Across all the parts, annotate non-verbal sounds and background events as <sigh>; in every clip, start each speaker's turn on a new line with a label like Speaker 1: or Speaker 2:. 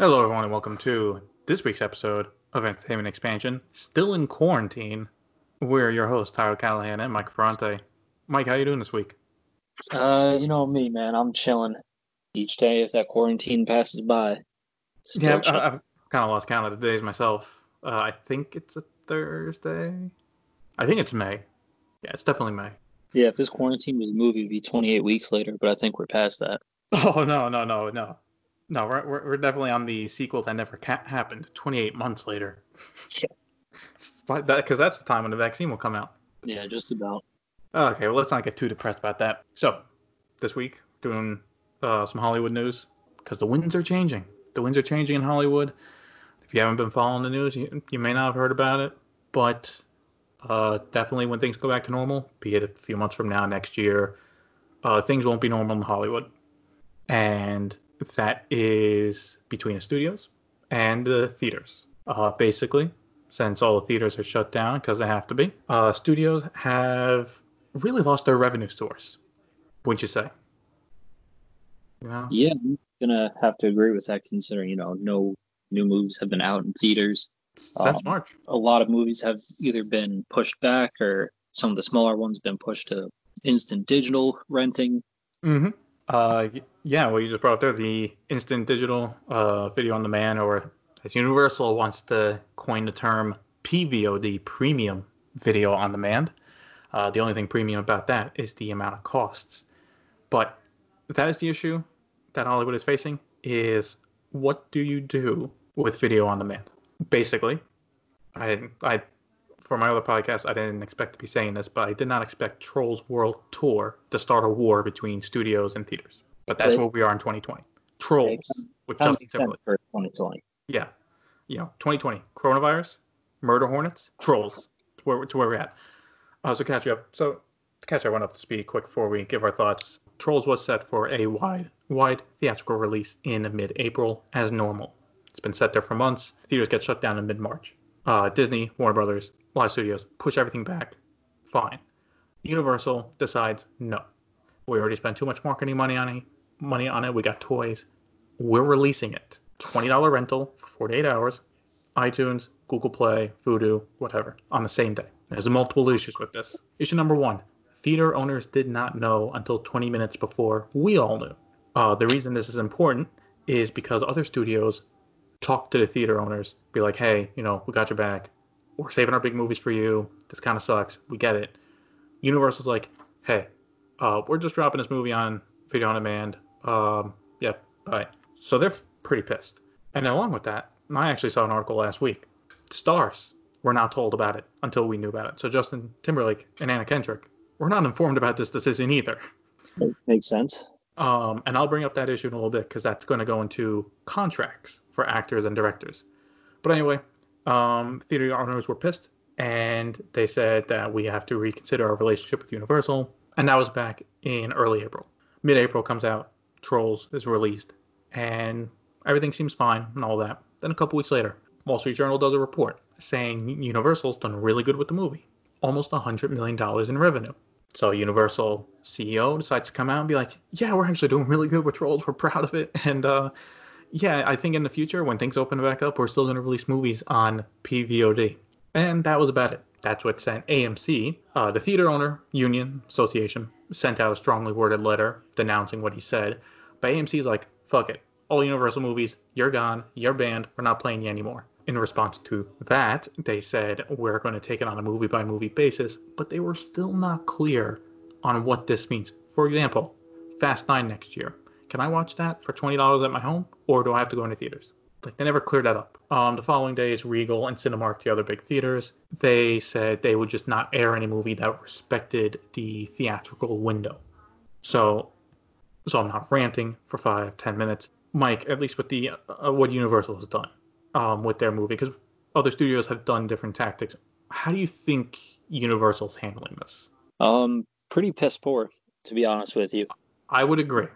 Speaker 1: Hello, everyone, and welcome to this week's episode of Entertainment Expansion. Still in quarantine, we're your hosts, Tyler Callahan and Mike Ferrante. Mike, how you doing this week?
Speaker 2: Uh, you know me, man. I'm chilling each day if that quarantine passes by. Still
Speaker 1: yeah, I, I've kind of lost count of the days myself. Uh, I think it's a Thursday. I think it's May. Yeah, it's definitely May.
Speaker 2: yeah. If this quarantine was a movie, it'd be 28 weeks later. But I think we're past that. <laughs>
Speaker 1: Oh no, no, no, no, no. We're we're, we're definitely on the sequel that never ca- happened. Twenty eight months later.
Speaker 2: Yeah.
Speaker 1: because that's the time when the vaccine will come out.
Speaker 2: Yeah, just about.
Speaker 1: Okay, well, let's not get too depressed about that. So, this week, doing uh, some Hollywood news because the winds are changing. The winds are changing in Hollywood. If you haven't been following the news, you, you may not have heard about it, but uh, definitely when things go back to normal, be it a few months from now, next year, uh, things won't be normal in Hollywood. And that is between the studios and the theaters. Uh, basically, since all the theaters are shut down because they have to be, uh, studios have really lost their revenue source. Wouldn't you say? You know?
Speaker 2: Yeah, I'm gonna have to agree with that, considering you know no new movies have been out in theaters.
Speaker 1: Since
Speaker 2: Um,
Speaker 1: March.
Speaker 2: A lot of movies have either been pushed back or some of the smaller ones been pushed to instant digital renting.
Speaker 1: Mm-hmm. Uh, yeah, well, you just brought up there the instant digital uh, video on demand, or as Universal wants to coin the term PVOD, premium video on demand. Uh, the only thing premium about that is the amount of costs. But that is the issue that Hollywood is facing: is what do you do with video on demand? Basically, I. I for my other podcast, I didn't expect to be saying this, but I did not expect Trolls World Tour to start a war between studios and theaters. But that's where we are in 2020. Trolls with
Speaker 2: Kind of
Speaker 1: Justin Timberlake.
Speaker 2: for 2020.
Speaker 1: Yeah, you know, 2020 coronavirus, murder hornets, trolls. To where, to where we're at. Uh, so catch you up. So to catch everyone up to speed, quick before we give our thoughts. Trolls was set for a wide, wide theatrical release in mid-April as normal. It's been set there for months. Theaters get shut down in mid-March. Uh, Disney, Warner Brothers, live studios push everything back. Fine. Universal decides no. We already spent too much marketing money on it. Money on it. We got toys. We're releasing it. Twenty dollar rental for forty eight hours. iTunes, Google Play, Vudu, whatever, on the same day. There's multiple issues with this. Issue number one: theater owners did not know until 20 minutes before we all knew. Uh, the reason this is important is because other studios talk to the theater owners, be like, "Hey, you know, we got your back. We're saving our big movies for you. This kind of sucks. We get it." Universal's like, "Hey, uh, we're just dropping this movie on video on demand. Um, yep, bye." So they're pretty pissed. And along with that, I actually saw an article last week. Stars were not told about it until we knew about it. So Justin Timberlake and Anna Kendrick were not informed about this decision either.
Speaker 2: Makes sense.
Speaker 1: Um, and I'll bring up that issue in a little bit because that's going to go into contracts for actors and directors. But anyway, um, theater owners were pissed and they said that we have to reconsider our relationship with Universal. And that was back in early April. Mid April comes out, Trolls is released, and everything seems fine and all that. Then a couple weeks later, Wall Street Journal does a report saying Universal's done really good with the movie, almost $100 million in revenue. So Universal CEO decides to come out and be like, "Yeah, we're actually doing really good with Trolls. We're proud of it." And uh, yeah, I think in the future when things open back up, we're still going to release movies on PVOD. And that was about it. That's what sent AMC, uh, the theater owner union association, sent out a strongly worded letter denouncing what he said. But AMC is like, "Fuck it, all Universal movies, you're gone, you're banned. We're not playing you anymore." In response to that, they said we're going to take it on a movie by movie basis, but they were still not clear on what this means. For example, Fast 9 next year. Can I watch that for $20 at my home, or do I have to go into theaters? Like, they never cleared that up. Um, the following days, Regal and Cinemark, the other big theaters, they said they would just not air any movie that respected the theatrical window. So, so I'm not ranting for five, ten minutes. Mike, at least with the uh, what Universal has done um, with their movie, because other studios have done different tactics. How do you think Universal's handling this?
Speaker 2: Um, pretty piss poor, to be honest with you.
Speaker 1: I would agree.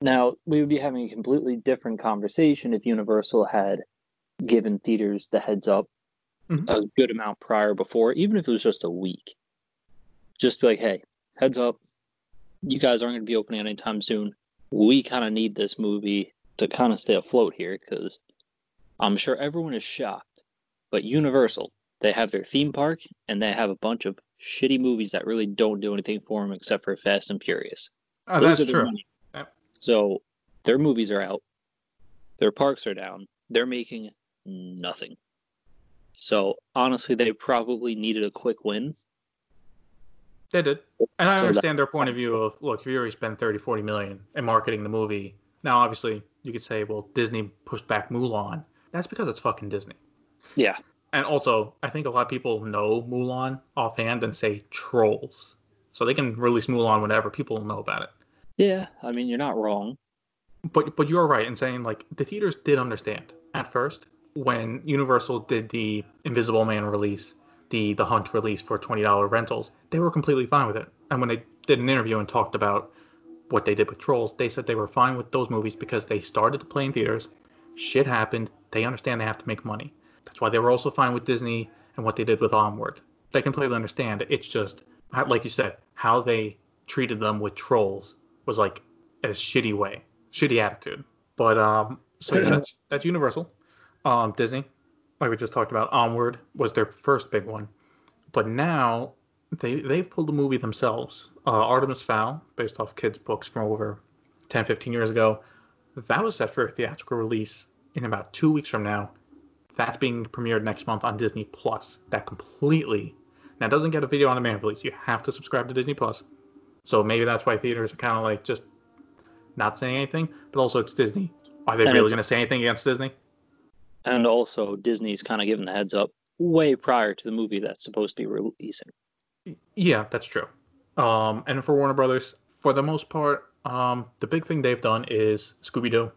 Speaker 2: Now, we would be having a completely different conversation if Universal had given theaters the heads up
Speaker 1: Mhm.
Speaker 2: a good amount prior before, even if it was just a week. Just be like, hey, heads up, you guys aren't going to be opening anytime soon. We kind of need this movie to kind of stay afloat here because I'm sure everyone is shocked, but Universal, they have their theme park and they have a bunch of shitty movies that really don't do anything for them except for Fast and Furious.
Speaker 1: Oh,
Speaker 2: Those
Speaker 1: that's true.
Speaker 2: So their movies are out, their parks are down, they're making nothing. So honestly, they probably needed a quick win.
Speaker 1: They did. And I
Speaker 2: So that-
Speaker 1: understand their point of view of look, if you already spend 30, 40 million in marketing the movie, now obviously you could say, well, Disney pushed back Mulan. That's because it's fucking Disney.
Speaker 2: Yeah.
Speaker 1: And also, I think a lot of people know Mulan offhand and say trolls. So they can release Mulan whenever people know about it.
Speaker 2: Yeah, I mean you're not wrong.
Speaker 1: But but you're right in saying like the theaters did understand at first when Universal did the Invisible Man release, the the Hunt release for twenty dollar rentals, they were completely fine with it. And when they did an interview and talked about what they did with Trolls, they said they were fine with those movies because they started to play in theaters. Shit happened. They understand they have to make money. That's why they were also fine with Disney and what they did with Onward. They completely understand. It's just like you said, how they treated them with Trolls was like a shitty way, shitty attitude. But um, so that's that's Universal. Um, Disney, like we just talked about, Onward was their first big one, but now they they've pulled a movie themselves. Uh, Artemis Fowl, based off kids' books from over 10, 15 years ago. That was set for a theatrical release in about two weeks from now. That's being premiered next month on Disney Plus. That completely now doesn't get a video on demand release. You have to subscribe to Disney Plus. So maybe that's why theaters are kind of like just not saying anything. But also, it's Disney. Are they
Speaker 2: And
Speaker 1: really going to say anything against Disney?
Speaker 2: And also Disney's kind of given the heads up way prior to the movie that's supposed to be releasing.
Speaker 1: Yeah, that's true. Um, and for Warner Brothers, for the most part, um, the big thing they've done is Scooby Doo.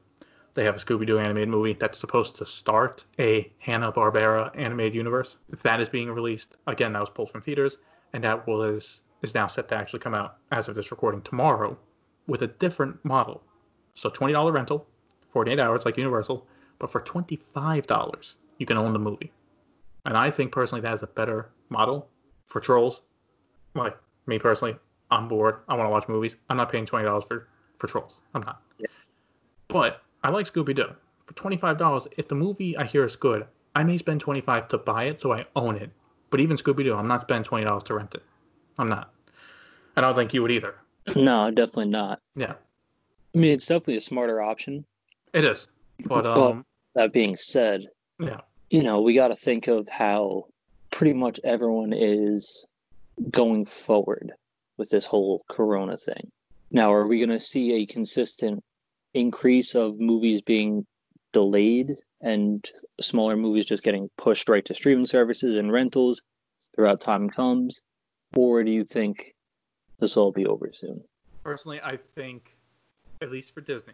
Speaker 1: They have a Scooby Doo animated movie that's supposed to start a Hanna Barbera animated universe. If that is being released again. That was pulled from theaters, and that was is now set to actually come out as of this recording tomorrow, with a different model. So twenty dollar rental, forty eight hours like Universal, but for twenty five dollars you can own the movie. And I think personally that is a better model for Trolls like me personally, I'm bored. I want to watch movies. I'm not paying twenty dollars for for Trolls. I'm not.
Speaker 2: Yeah.
Speaker 1: But I like Scooby Doo for twenty five dollars. If the movie I hear is good, I may spend twenty five to buy it, so I own it. But even Scooby Doo, I'm not spending twenty dollars to rent it. I'm not. I don't think you would either.
Speaker 2: No, definitely not.
Speaker 1: Yeah,
Speaker 2: I mean, it's definitely a smarter option.
Speaker 1: it is. But
Speaker 2: But-
Speaker 1: um,
Speaker 2: That being said,
Speaker 1: yeah,
Speaker 2: you know, we got to think of how pretty much everyone is going forward with this whole corona thing. Now, are we going to see a consistent increase of movies being delayed and smaller movies just getting pushed right to streaming services and rentals throughout time comes? Or do you think this will be over soon?
Speaker 1: personally, I think, at least for Disney,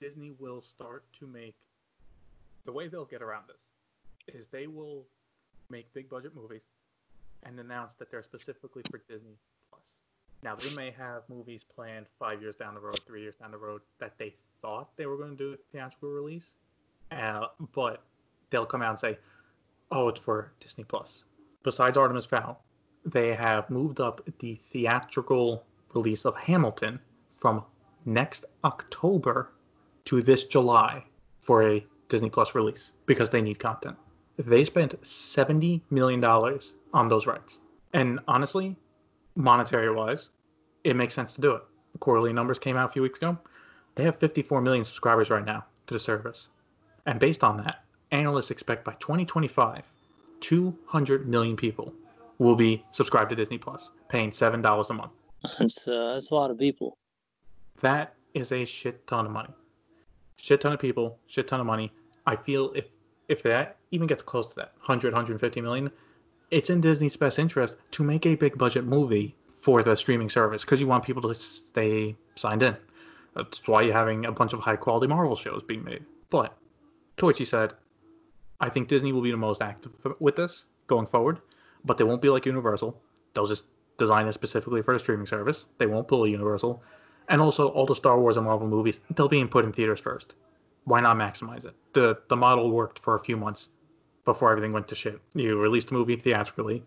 Speaker 1: Disney will start to make the way they'll get around this is they will make big budget movies and announce that they're specifically for Disney Plus. Now they may have movies planned five years down the road, three years down the road that they thought they were going to do a theatrical release, uh, but they'll come out and say, "Oh, it's for Disney Plus." Besides Artemis Fowl, they have moved up the theatrical release of Hamilton from next October to this July for a Disney Plus release because they need content. They spent $70 million on those rights. And honestly, monetary wise, it makes sense to do it. Quarterly numbers came out a few weeks ago. They have 54 million subscribers right now to the service. And based on that, analysts expect by 2025, 200 million people will be subscribed to Disney Plus, paying seven dollars a month.
Speaker 2: That's, uh, that's a lot of people.
Speaker 1: That is a shit ton of money. Shit ton of people, shit ton of money. I feel if if that even gets close to that 100 150 million, it's in Disney's best interest to make a big budget movie for the streaming service because you want people to stay signed in. That's why you're having a bunch of high quality Marvel shows being made. But Toichi said, I think Disney will be the most active with this going forward, but they won't be like Universal. They'll just design it specifically for the streaming service. They won't pull a Universal. And also, all the Star Wars and Marvel movies, they'll be put in theaters first. Why not maximize it? The the model worked for a few months before everything went to shit. You release the movie theatrically,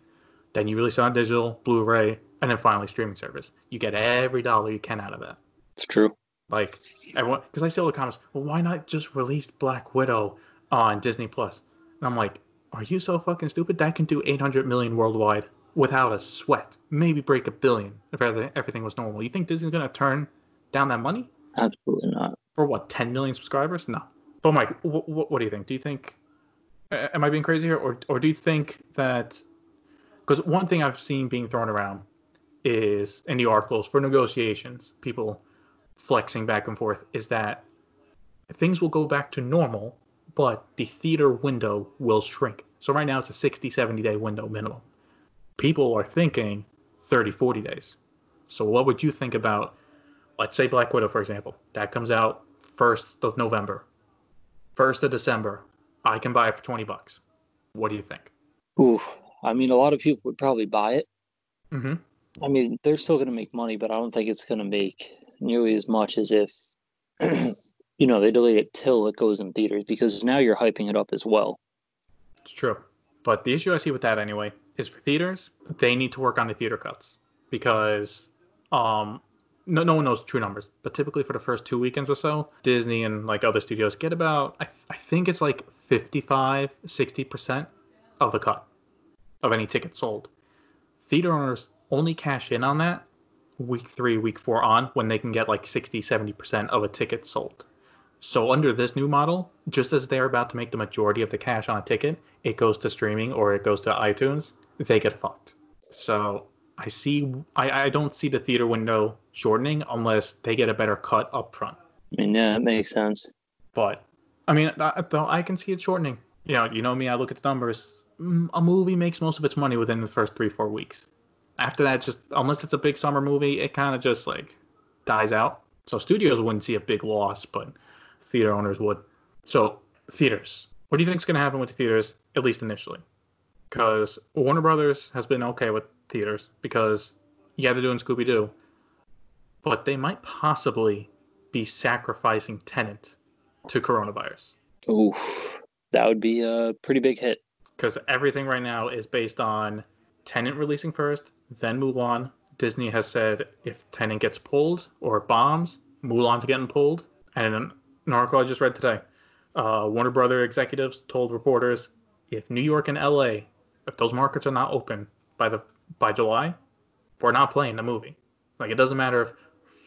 Speaker 1: then you release it on digital, Blu-ray, and then finally streaming service. You get every dollar you can out of that.
Speaker 2: It's true.
Speaker 1: Like everyone, because I see all the comments. Well, why not just release Black Widow on Disney Plus? And I'm like, are you so fucking stupid? That can do 800 million worldwide without a sweat. Maybe break a billion if everything was normal. You think Disney's gonna turn down that money?
Speaker 2: Absolutely not.
Speaker 1: For what, 10 million subscribers? No. But Mike, what, what do you think? Do you think am I being crazy here, or or do you think that? Because one thing I've seen being thrown around is in the articles for negotiations, people flexing back and forth, is that things will go back to normal, but the theater window will shrink. So right now it's a 60, 70 day window minimum. People are thinking 30, 40 days. So what would you think about, let's say Black Widow, for example, that comes out 1st of November, 1st of December, I can buy it for 20 bucks. What do you think?
Speaker 2: Oof. I mean, a lot of people would probably buy it.
Speaker 1: Mm-hmm.
Speaker 2: I mean, they're still going to make money, but I don't think it's going to make nearly as much as if, <clears throat> you know, they delay it till it goes in theaters because now you're hyping it up as well.
Speaker 1: It's true. But the issue I see with that anyway is for theaters, they need to work on the theater cuts because um, no, no one knows true numbers, but typically for the first two weekends or so, Disney and like other studios get about, I, I think it's like 55, 60% of the cut of any ticket sold. Theater owners only cash in on that week three, week four on when they can get like 60, 70% of a ticket sold. So under this new model, just as they're about to make the majority of the cash on a ticket, it goes to streaming or it goes to iTunes, they get fucked. So I see. I, I don't see the theater window shortening unless they get a better cut up front.
Speaker 2: I mean, yeah, it makes sense.
Speaker 1: But I mean, though I can see it shortening. You know, you know me. I look at the numbers. Mm, a movie makes most of its money within the first three, four weeks. After that, just unless it's a big summer movie, it kind of just like dies out. So studios wouldn't see a big loss, but theater owners would. So theaters. What do you think is going to happen with the theaters, at least initially? Because Warner Brothers has been okay with theaters because yeah, they're doing Scooby Doo, but they might possibly be sacrificing Tenet to coronavirus.
Speaker 2: Oof, that would be a pretty big hit.
Speaker 1: Because everything right now is based on Tenet releasing first, then Mulan. Disney has said if Tenet gets pulled or bombs, Mulan's getting pulled. And an article I just read today, uh, Warner Brother executives told reporters if New York and LA, if those markets are not open by the by July, we're not playing the movie. Like it doesn't matter if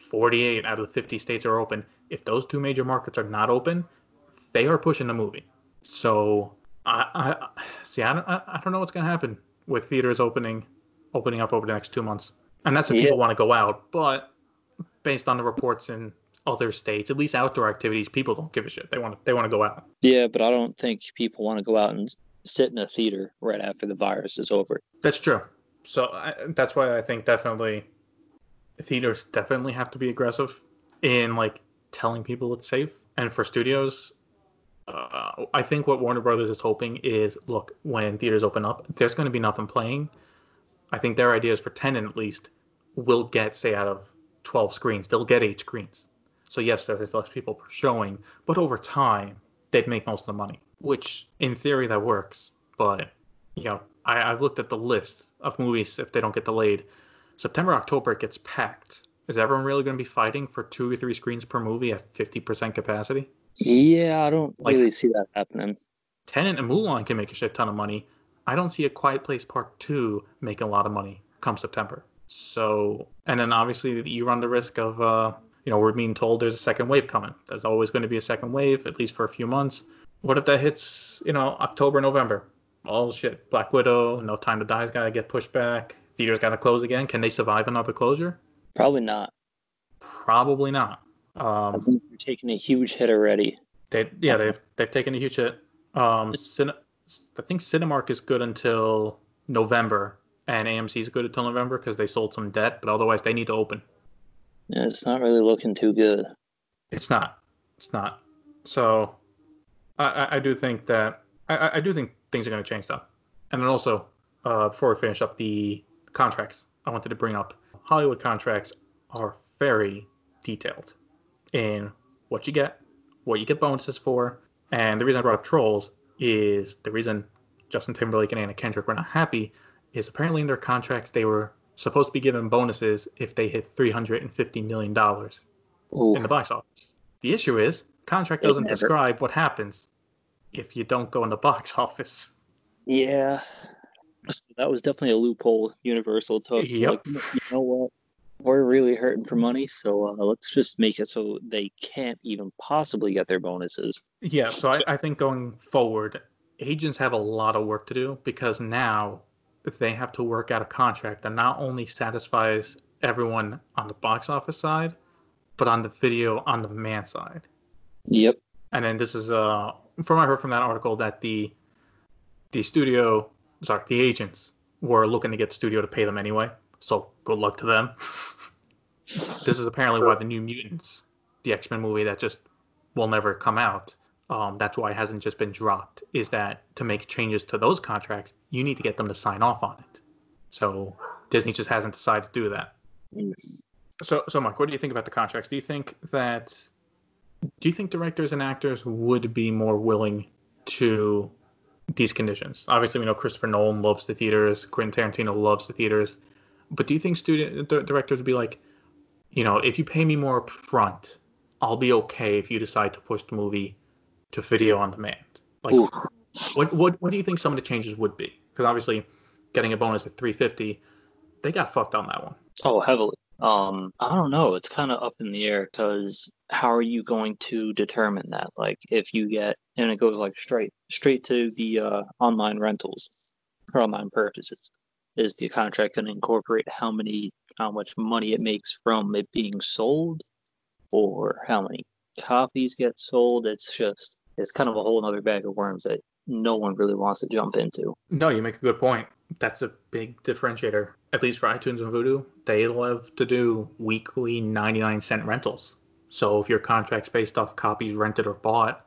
Speaker 1: 48 out of the 50 states are open. If those two major markets are not open, they are pushing the movie. So I, I see. I don't, I don't know what's gonna happen with theaters opening, opening up over the next two months. And that's if yeah. people want to go out. But based on the reports in other states, at least outdoor activities, people don't give a shit. They want to they want to go out.
Speaker 2: Yeah, but I don't think people want to go out and sit in a theater right after the virus is over.
Speaker 1: That's true so I, that's why I think definitely theaters definitely have to be aggressive in like telling people it's safe. And for studios, uh, I think what Warner Brothers is hoping is look when theaters open up, there's going to be nothing playing. I think their ideas for Tenet at least will get say out of 12 screens, they'll get eight screens. So yes, there's less people showing, but over time they'd make most of the money, which in theory that works. But you know, I, I've looked at the list of movies if they don't get delayed. September, October, it gets packed. Is everyone really going to be fighting for two or three screens per movie at 50% capacity?
Speaker 2: Yeah, I don't like, really see that happening.
Speaker 1: Tenet and Mulan can make a shit ton of money. I don't see A Quiet Place Part 2 making a lot of money come September. So, and then obviously you run the risk of, uh, you know, we're being told there's a second wave coming. There's always going to be a second wave, at least for a few months. What if that hits, you know, October, November? all shit. Black Widow, No Time to Die's got to get pushed back. Theaters got to close again. Can they survive another closure?
Speaker 2: Probably not.
Speaker 1: Probably not. Um,
Speaker 2: I think they're taking a huge hit already.
Speaker 1: They, yeah, they've they've taken a huge hit. Um, I think Cinemark is good until November, and AMC is good until November because they sold some debt, but otherwise they need to open.
Speaker 2: Yeah, it's not really looking too good.
Speaker 1: It's not. It's not. So, I, I do think that I, I do think things are going to change though. And then also, uh, before we finish up the contracts, I wanted to bring up Hollywood contracts are very detailed in what you get, what you get bonuses for, and the reason I brought up Trolls is the reason Justin Timberlake and Anna Kendrick were not happy is apparently in their contracts they were supposed to be given bonuses if they hit three hundred and fifty million dollars. in the box office. The issue is contract doesn't
Speaker 2: never-
Speaker 1: describe what happens if you don't go in the <laughs> box office.
Speaker 2: Yeah. So that was definitely a loophole Universal took.
Speaker 1: Yep.
Speaker 2: Like, you know what? We're really hurting for money, so uh, let's just make it so they can't even possibly get their bonuses.
Speaker 1: Yeah, so I, I think going forward, agents have a lot of work to do because now they have to work out a contract that not only satisfies everyone on the box office side, but on the video on demand side.
Speaker 2: Yep.
Speaker 1: And then this is uh from I heard from that article that the the studio sorry, the agents were looking to get the studio to pay them anyway. So good luck to them. <laughs> this is apparently why the New Mutants, the X Men movie that just will never come out, um, that's why it hasn't just been dropped. Is that to make changes to those contracts, you need to get them to sign off on it. So Disney just hasn't decided to do that. Yes. So, so Mark, what do you think about the contracts? Do you think that do you think directors and actors would be more willing to these conditions? Obviously, we know Christopher Nolan loves the theaters, Quentin Tarantino loves the theaters, but do you think student d- directors would be like, you know, if you pay me more up front, I'll be okay if you decide to push the movie to video on demand? Like,
Speaker 2: Ooh.
Speaker 1: what what what do you think some of the changes would be? Because obviously, getting a bonus at 350, they got fucked on that one.
Speaker 2: Oh, heavily. Um, I don't know. It's kind of up in the air because how are you going to determine that? Like, if you get and it goes like straight straight to the uh, online rentals or online purchases, is the contract going to incorporate how many how much money it makes from it being sold, or how many copies get sold? It's just it's kind of a whole other bag of worms that no one really wants to jump into.
Speaker 1: No, you make a good point. That's a big differentiator. At least for iTunes and Vudu, they love to do weekly 99 cent rentals. So if your contract's based off copies rented or bought,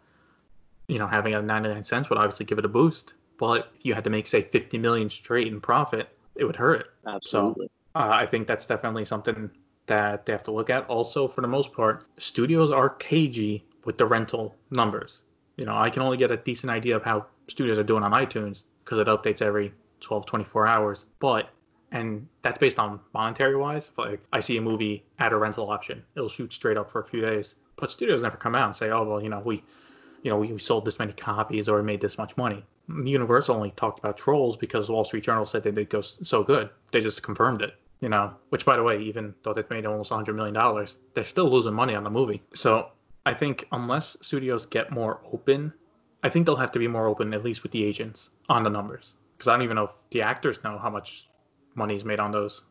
Speaker 1: you know, having a 99 cents would obviously give it a boost. But if you had to make, say, 50 million straight in profit, it would hurt it.
Speaker 2: Absolutely.
Speaker 1: Uh, I think that's definitely something that they have to look at. Also, for the most part, studios are cagey with the rental numbers. You know, I can only get a decent idea of how studios are doing on iTunes because it updates every 12, 24 hours. But, and that's based on monetary wise. Like I see a movie at a rental option, it'll shoot straight up for a few days. But studios never come out and say, oh, well, you know, we, you know, we, we sold this many copies or made this much money. Universal only talked about Trolls because Wall Street Journal said they did go so good. They just confirmed it, you know. Which, by the way, even though they've made almost 100 million dollars, they're still losing money on the movie. So I think unless studios get more open, I think they'll have to be more open, at least with the agents, on the numbers. Because I don't even know if the actors know how much money is made on those.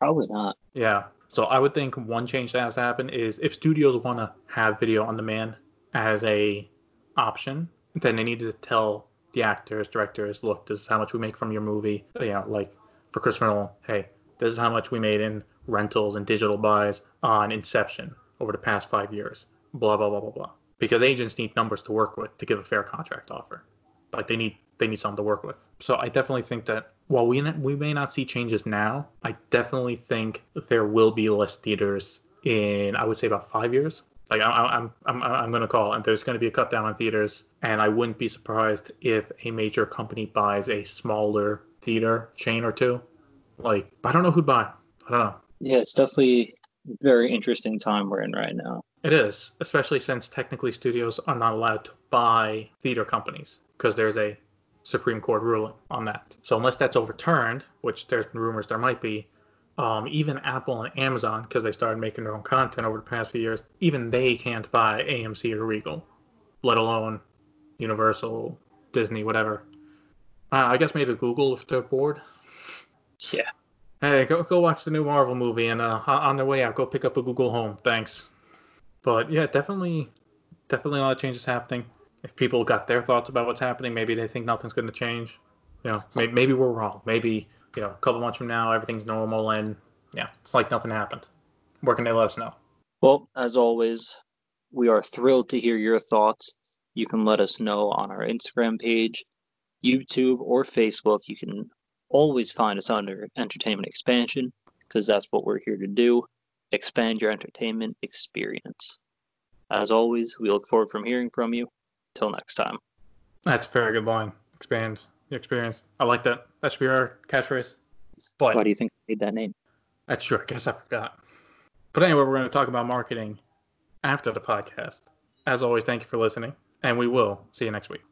Speaker 2: Probably not.
Speaker 1: Yeah. So I would think one change that has to happen is if studios want to have video on demand as a option, then they need to tell the actors, directors, look, this is how much we make from your movie. You know, like for Christopher Nolan, hey, this is how much we made in rentals and digital buys on Inception over the past five years. Blah blah blah blah blah. Because agents need numbers to work with to give a fair contract offer. Like they need they need something to work with. So I definitely think that while we we may not see changes now, I definitely think there will be less theaters in I would say about five years. Like I, I- I'm I'm I'm going to call and there's going to be a cut down on theaters, and I wouldn't be surprised if a major company buys a smaller theater chain or two. Like I don't know who'd buy. I don't know.
Speaker 2: Yeah, it's definitely very interesting time we're in right now.
Speaker 1: It is, especially since technically studios are not allowed to buy theater companies because there's a Supreme Court ruling on that. So unless that's overturned, which there's been rumors there might be, um, even Apple and Amazon, because they started making their own content over the past few years, even they can't buy AMC or Regal, let alone Universal, Disney, whatever. Uh, I guess maybe Google if they're bored.
Speaker 2: Yeah.
Speaker 1: Hey, go go watch the new Marvel movie, and uh, on their way out, go pick up a Google Home. Thanks. But yeah, definitely, definitely a lot of changes happening. If people got their thoughts about what's happening, maybe they think nothing's going to change. You know, maybe, maybe we're wrong. Maybe you know, a couple months from now, everything's normal, and yeah, it's like nothing happened. Where can they let us know?
Speaker 2: Well, as always, we are thrilled to hear your thoughts. You can let us know on our Instagram page, YouTube, or Facebook. You can always find us under Entertainment Expansion because that's what we're here to do expand your entertainment experience. As always, we look forward from hearing from you. Till next time.
Speaker 1: That's a very good line. Expand your experience. I like that. That should be our catchphrase. But
Speaker 2: Why do you think I made that name?
Speaker 1: That's true. I guess I forgot. But anyway, we're going to talk about marketing after the podcast. As always, thank you for listening, and we will see you next week.